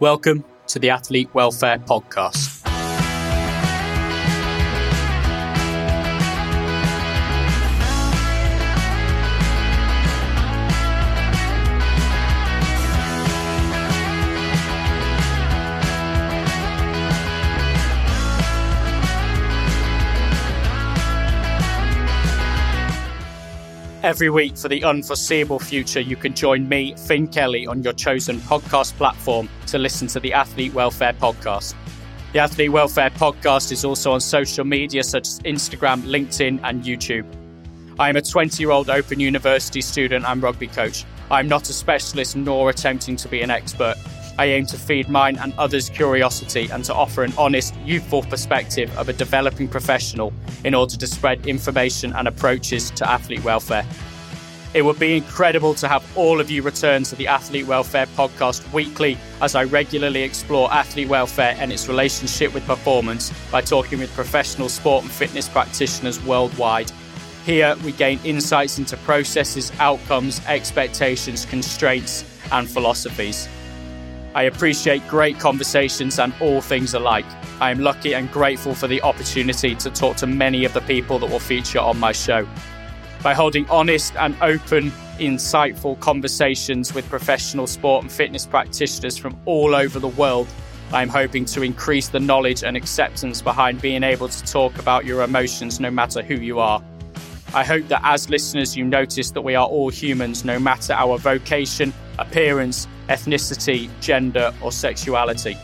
Welcome to the Athlete Welfare Podcast. Every week for the unforeseeable future, you can join me, Finn Kelly, on your chosen podcast platform to listen to the Athlete Welfare Podcast. The Athlete Welfare Podcast is also on social media such as Instagram, LinkedIn, and YouTube. I am a 20 year old Open University student and rugby coach. I'm not a specialist nor attempting to be an expert. I aim to feed mine and others' curiosity and to offer an honest, youthful perspective of a developing professional in order to spread information and approaches to athlete welfare. It would be incredible to have all of you return to the Athlete Welfare podcast weekly as I regularly explore athlete welfare and its relationship with performance by talking with professional sport and fitness practitioners worldwide. Here, we gain insights into processes, outcomes, expectations, constraints, and philosophies. I appreciate great conversations and all things alike. I am lucky and grateful for the opportunity to talk to many of the people that will feature on my show. By holding honest and open, insightful conversations with professional sport and fitness practitioners from all over the world, I am hoping to increase the knowledge and acceptance behind being able to talk about your emotions no matter who you are. I hope that as listeners, you notice that we are all humans no matter our vocation, appearance, ethnicity, gender, or sexuality.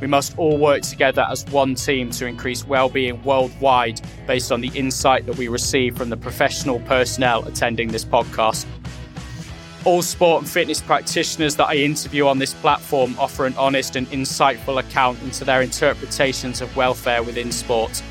We must all work together as one team to increase well-being worldwide based on the insight that we receive from the professional personnel attending this podcast. All sport and fitness practitioners that I interview on this platform offer an honest and insightful account into their interpretations of welfare within sport.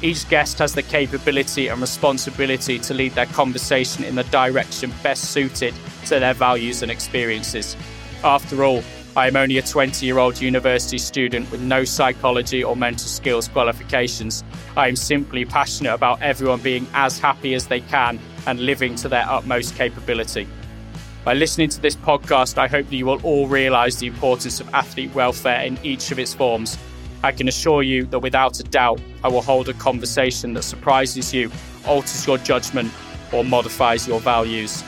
Each guest has the capability and responsibility to lead their conversation in the direction best suited to their values and experiences. After all, I am only a 20 year old university student with no psychology or mental skills qualifications. I am simply passionate about everyone being as happy as they can and living to their utmost capability. By listening to this podcast, I hope that you will all realise the importance of athlete welfare in each of its forms. I can assure you that without a doubt, I will hold a conversation that surprises you, alters your judgment, or modifies your values.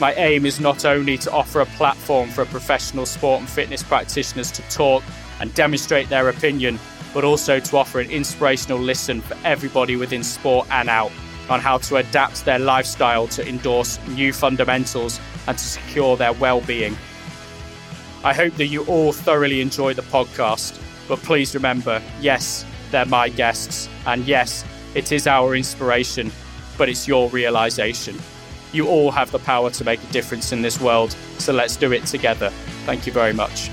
My aim is not only to offer a platform for professional sport and fitness practitioners to talk and demonstrate their opinion, but also to offer an inspirational listen for everybody within sport and out on how to adapt their lifestyle to endorse new fundamentals and to secure their well being. I hope that you all thoroughly enjoy the podcast, but please remember yes, they're my guests, and yes, it is our inspiration, but it's your realization. You all have the power to make a difference in this world, so let's do it together. Thank you very much.